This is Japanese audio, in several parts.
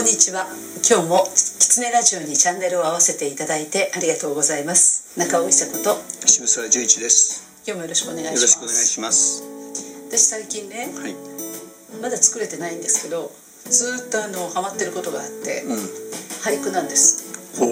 こんにちは。今日もキツネラジオにチャンネルを合わせていただいてありがとうございます。中尾伊佐子と渋沢十一です。今日もよろしくお願いします。よろしくお願いします。私最近ねはい。まだ作れてないんですけどずっとあのハマってることがあって、うん。俳句なんです。ほう。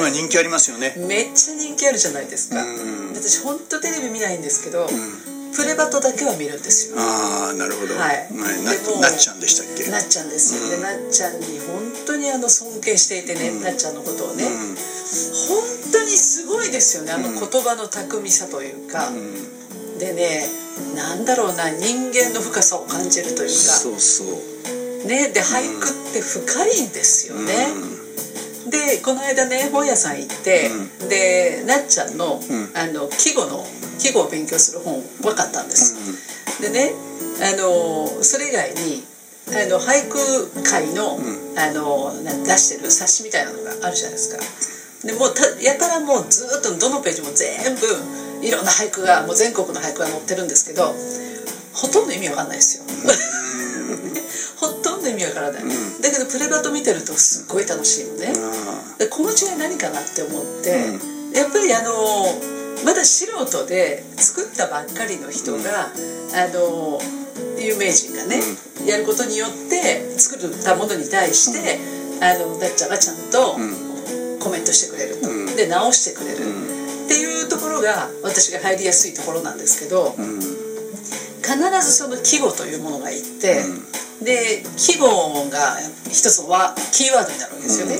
今人気ありますよね。めっちゃ人気あるじゃないですか、うん。私本当テレビ見ないんですけど、うんプレバトだけは見るんですよ。ああなるほど。はい。なでもなっちゃんでしたっけ？なっちゃんですよ、うん。でなっちゃんに本当にあの尊敬していてね、うん。なっちゃんのことをね、う本当にすごいですよねあの言葉の巧みさというか、でねなんだろうな人間の深さを感じるというか。そうそう。ねで俳句って深いんですよね、でこの間ね本屋さん行って、でなっちゃんの,、ん。あの季語の季語を勉強する本分かったんです、でねあのそれ以外にあの俳句界の,、あのな出してる冊子みたいなのがあるじゃないですか。でもうたやたらもうずっとどのページも全部いろんな俳句がもう全国の俳句が載ってるんですけどほとんど意味わかんないですよ。ほとんど意味わからない、だけどプレバト見てるとすっごい楽しいのね、あでこの違い何かなって思って、やっぱりあのまだ素人で作ったばっかりの人が、あの有名人がね、やることによって作ったものに対して、あのなっちゃんがちゃんとコメントしてくれると、うん。で直してくれる、っていうところが私が入りやすいところなんですけど、あうん。必ずその季語というものがいて、で季語が一つのワキーワードになるわけですよね。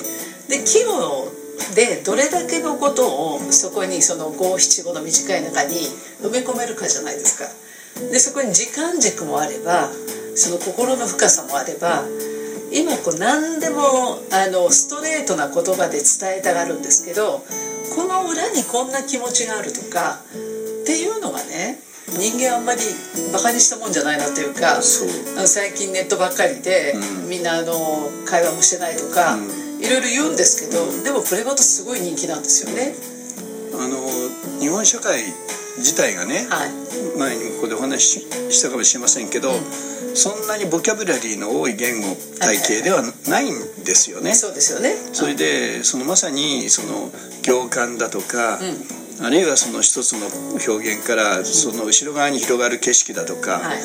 で季語でどれだけのことをそこにその五七五の短い中に埋め込めるかじゃないですか。でそこに時間軸もあればその心の深さもあれば今こう何でもあのストレートな言葉で伝えたがるんですけどこの裏にこんな気持ちがあるとかっていうのがね人間あんまりバカにしたもんじゃないなっていうか最近ネットばっかりで、うん。みんなあの会話もしてないとか、ういろいろ言うんですけど、でもプレバトすごい人気なんですよね。あの日本社会自体がねはい、前にもここでお話ししたかもしれませんけど、そんなにボキャブラリーの多い言語体系ではないんですよね。そうですよね。それでそのまさにその行間だとか、あるいはその一つの表現からその後ろ側に広がる景色だとか、はい、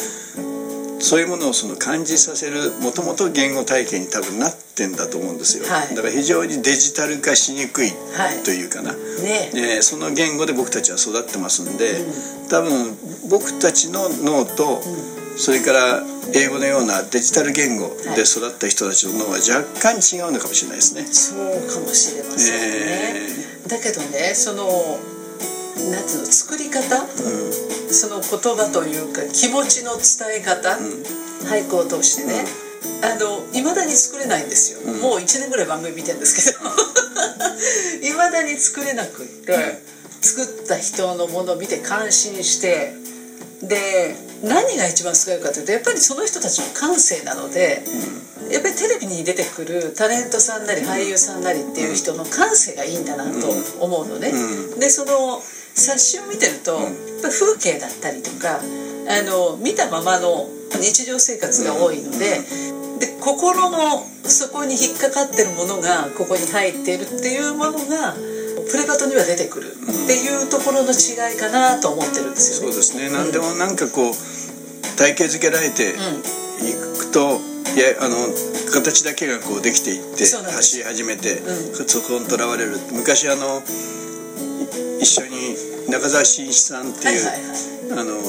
そういうものをその感じさせるもともと言語体系に多分なってんだと思うんですよ、はい。だから非常にデジタル化しにくいはいというかな、ね。でその言語で僕たちは育ってますんで、多分僕たちの脳と、それから英語のようなデジタル言語で育った人たちの脳は若干違うのかもしれないですね。そうかもしれませんね。だけどねそのなんていうの作り方、その言葉というか気持ちの伝え方、俳句を通してね、あの未だに作れないんですよ、もう1年ぐらい番組見てるんですけど。未だに作れなくって、作った人のものを見て感心してで何が一番すごいかというとやっぱりその人たちの感性なので、やっぱりテレビに出てくるタレントさんなり俳優さんなりっていう人の感性がいいんだなと思うのね、うでその冊子を見てると、風景だったりとかあの見たままの日常生活が多いので,、で心の底に引っかかってるものがここに入っているっていうものがプレバトには出てくるっていうところの違いかなと思ってるんですよね。そうですね。何でもなんかこう体系づけられていくと、いやあの形だけがこうできていって走り始めて、うそこにとらわれる。昔あのい一緒に中澤慎一さんっていう、あの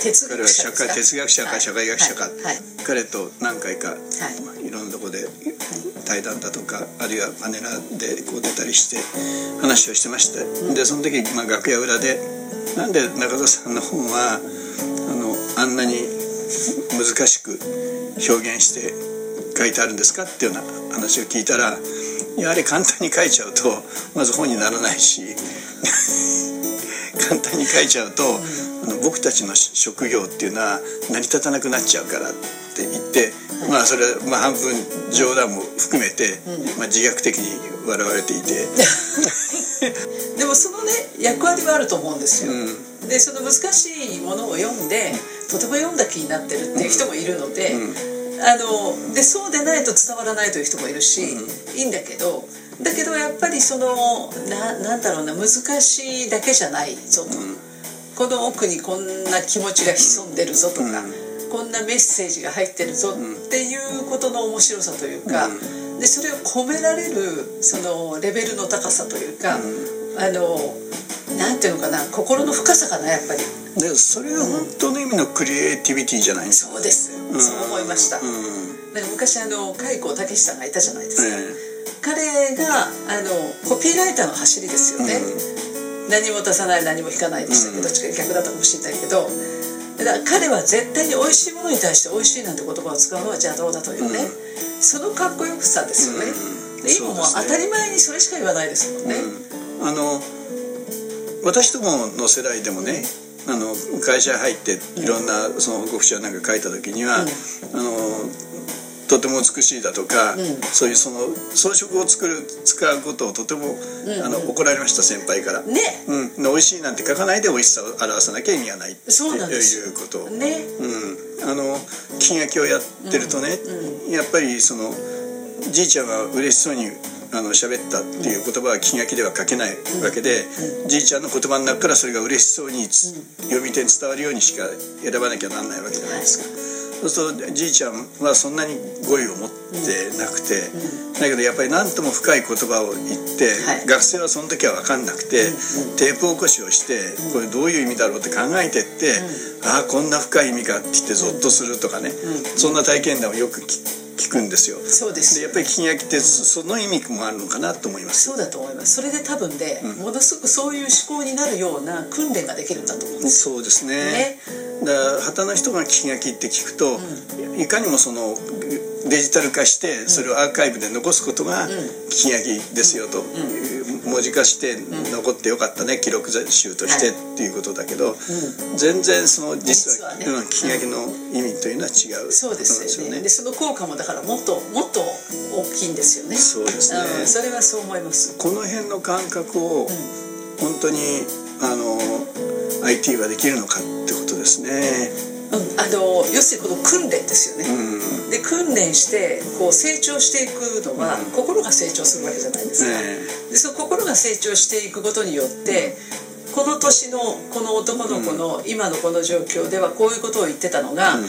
彼は社会哲学者か社会学者か、彼と何回か、はい。い、ろんなとこで対談だとかあるいはパネラーでこう出たりして話をしてまして、でその時、まあ、楽屋裏でなんで中田さんの本はあのあんなに難しく表現して書いてあるんですか？っていうような話を聞いたらやはり簡単に書いちゃうとまず本にならないし簡単に書いちゃうと、あの僕たちの職業っていうのは成り立たなくなっちゃうからって言って、まあそれはまあ半分冗談も含めて、まあ、自虐的に笑われていて、でもそのね役割はあると思うんですよ、うでその難しいものを読んでとても読んだ気になってるっていう人もいるので、あのでそうでないと伝わらないという人もいるし、うん、いいんだけどだけどやっぱりそのななんだろうな難しいだけじゃないぞと、うん、この奥にこんな気持ちが潜んでるぞとか、うん、こんなメッセージが入ってるぞっていうことの面白さというか、でそれを込められるそのレベルの高さというか、あのなんていうのかな心の深さかなやっぱり。でそれが本当の意味のクリエイティビティじゃないですか、そうです、そう思いました、うん、なんか昔あの海光武さんがいたじゃないですか、えー、彼があのコピーライターの走りですよね、うん、何も足さない何も引かないでしたけど、どっちか逆だったかもしれないけど。だから彼は絶対に美味しいものに対して美味しいなんて言葉を使うのはじゃあどうだというね、うん、そのかっこよくさですよね、で今もう当たり前にそれしか言わないですもんね、あの私どもの世代でもね、あの会社入っていろんなその報告書なんか書いた時には、あのとても美しいだとか、うん、そういうその装飾を作る使うことをとても、うん。うん、あの怒られました先輩から。ね。うん、美味しいなんて書かないで美味しさを表さなきゃ意味がないっていうことね。うん。あの金焼きをやってるとね、やっぱりそのじいちゃんは嬉しそうにあの喋ったっていう言葉は気が気では書けないわけで、じいちゃんの言葉の中からそれが嬉しそうに読み手に伝わるようにしか選ばなきゃなんないわけじゃないですか。そうするとじいちゃんはそんなに語彙を持ってなくて、だけどやっぱり何とも深い言葉を言って、学生はその時は分かんなくて、テープ起こしをしてこれどういう意味だろうって考えてって、ああこんな深い意味かって言ってゾッとするとかね、そんな体験談をよく聞くんですよ。そうです。でやっぱり金焼きってその意味もあるのかなと思います。そうだと思います。それで多分で、うん、ものすごくそういう思考になるような訓練ができるんだと思うんです。そうですね。ねだから旗の人が金焼きって聞くと、うん、いかにもそのデジタル化してそれをアーカイブで残すことが金焼きですよと、文字化して残ってよかったね記録集としてっていうことだけど、全然その実は金焼きの意味というのは違う。そうですよね。でその効果もだからもっともっと大きいんですよね。そうですね、それはそう思います。この辺の感覚を本当にあの IT はできるのかってことですね。うん、あの要するにこの訓練ですよね、うん、で訓練してこう成長していくのは、うん、心が成長するわけじゃないですか、でその心が成長していくことによって、この年のこの男の子の今のこの状況ではこういうことを言ってたのが、うん、18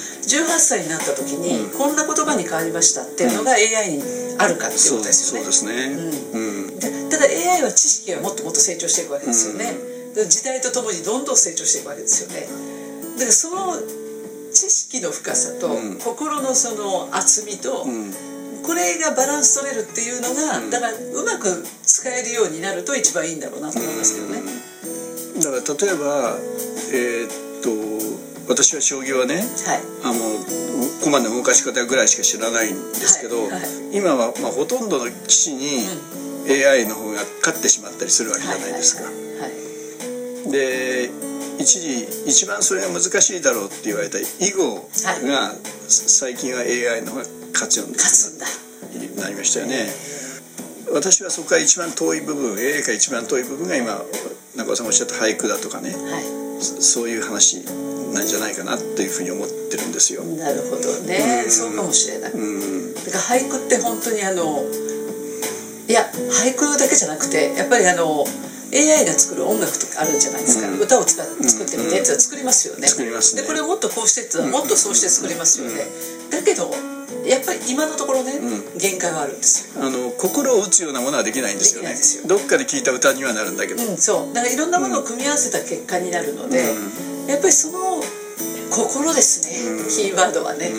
歳になった時にこんな言葉に変わりましたっていうのが AI にあるかっていうことですよね。そうですね、ただ AI は知識がもっともっと成長していくわけですよね。時代とともにどんどん成長していくわけですよね。だからその知識の深さと、心のその厚みと、これがバランス取れるっていうのが、だからうまく使えるようになると一番いいんだろうなと思いますけどね。だから例えばえー、っと私は将棋はね、はい、あの駒の動かし方ぐらいしか知らないんですけど、はいはい、今は、まあ、ほとんどの棋士に AI の方が勝ってしまったりするわけじゃないですか。で一時一番それが難しいだろうって言われた囲碁が最近は AI の方が勝つようになりましたよね。私はそこから一番遠い部分 AI から一番遠い部分が今中尾さんおっしゃった俳句だとかね、はい、そういう話なんじゃないかなっていうふうに思ってるんですよ。なるほどね、うん、そうかもしれない。うん、だから俳句って本当にあのいや俳句だけじゃなくてやっぱりあの AI が作る音楽とかあるんじゃないですか、うん、歌を作ってみてって作りますよね。作ります、ね、でこれをもっとこうしてってもっとそうして作りますよね、だけどやっぱり今のところね、うん、限界はあるんですよ。あの心を打つようなものはできないんですよね。どっかで聞いた歌にはなるんだけど、うん、そう。だからいろんなものを組み合わせた結果になるので、やっぱりその心ですね、キーワードはね、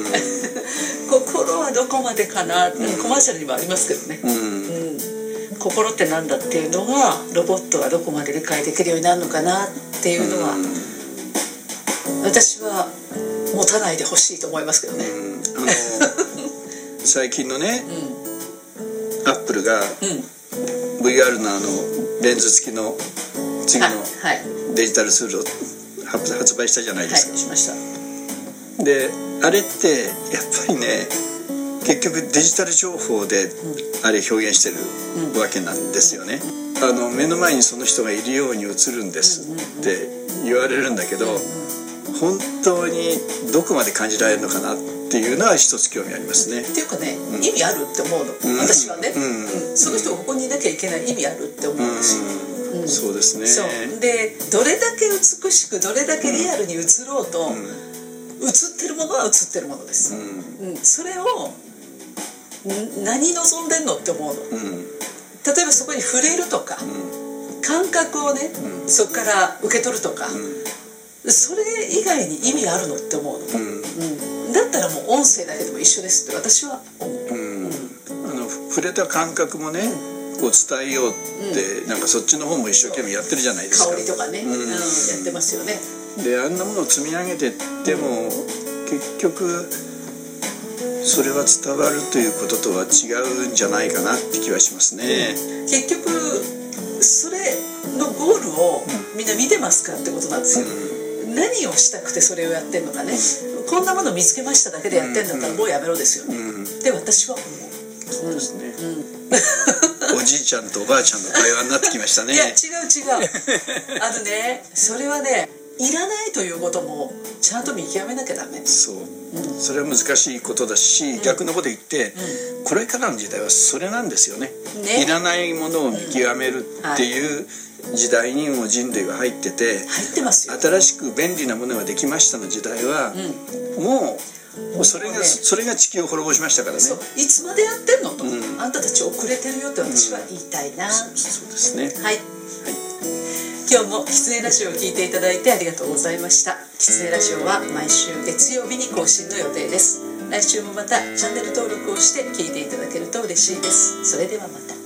心はどこまでかな、コマーシャルにもありますけどね、うん心って何だっていうのがロボットはどこまで理解できるようになるのかなっていうのは、私は持たないでほしいと思いますけどね。最近のね、アップルが VR のあのレンズ付きの次のデジタルツールを発売したじゃないですか。はい、しました。であれってやっぱりね結局デジタル情報であれ表現してるわけなんですよね。あの目の前にその人がいるように映るんですって言われるんだけど本当にどこまで感じられるのかなっていうのは一つ興味ありますね。っていうかね、うん、意味あるって思うの、うん、私はね、うん、その人がここにいなきゃいけない意味あるって思うし。うん、そうですね。そう。でどれだけ美しくどれだけリアルに映ろうと、映ってるものは映ってるものです、うん。それを何望んでんのって思うの、例えばそこに触れるとか、感覚をね、そこから受け取るとか、それ以外に意味あるのって思うの、うん。だったらもう音声だけでも一緒ですって私は思う、うん。あの触れた感覚もね、こう伝えようって、なんかそっちの方も一生懸命やってるじゃないですか。香りとかね、うん。やってますよね。であんなものを積み上げてっても、結局それは伝わるということとは違うんじゃないかなって気はしますね、結局それのゴールをみんな見てますかってことなんですよ、何をしたくてそれをやってんのかね、こんなもの見つけましただけでやってんだったらもうやめろですよね、で私は思うそうですね、おじいちゃんとおばあちゃんの会話になってきましたね。いや違う違う。あのねそれはねいらないということもちゃんと見極めなきゃダメ。そう、うん、それは難しいことだし、うん、逆のこと言って、うん、これからの時代はそれなんですよね、ね、いらないものを見極めるっていう時代にも人類は入ってて入ってます新しく便利なものができましたの時代は、もうそれが、ね、それが地球を滅ぼしましたからね。いつまでやってんのと、あんたたち遅れてるよって私は言いたいな、そうですね。はい、はい今日もキツネラジオを聞いていただいてありがとうございました。キツネラジオは毎週月曜日に更新の予定です。来週もまたチャンネル登録をして聞いていただけると嬉しいです。それではまた。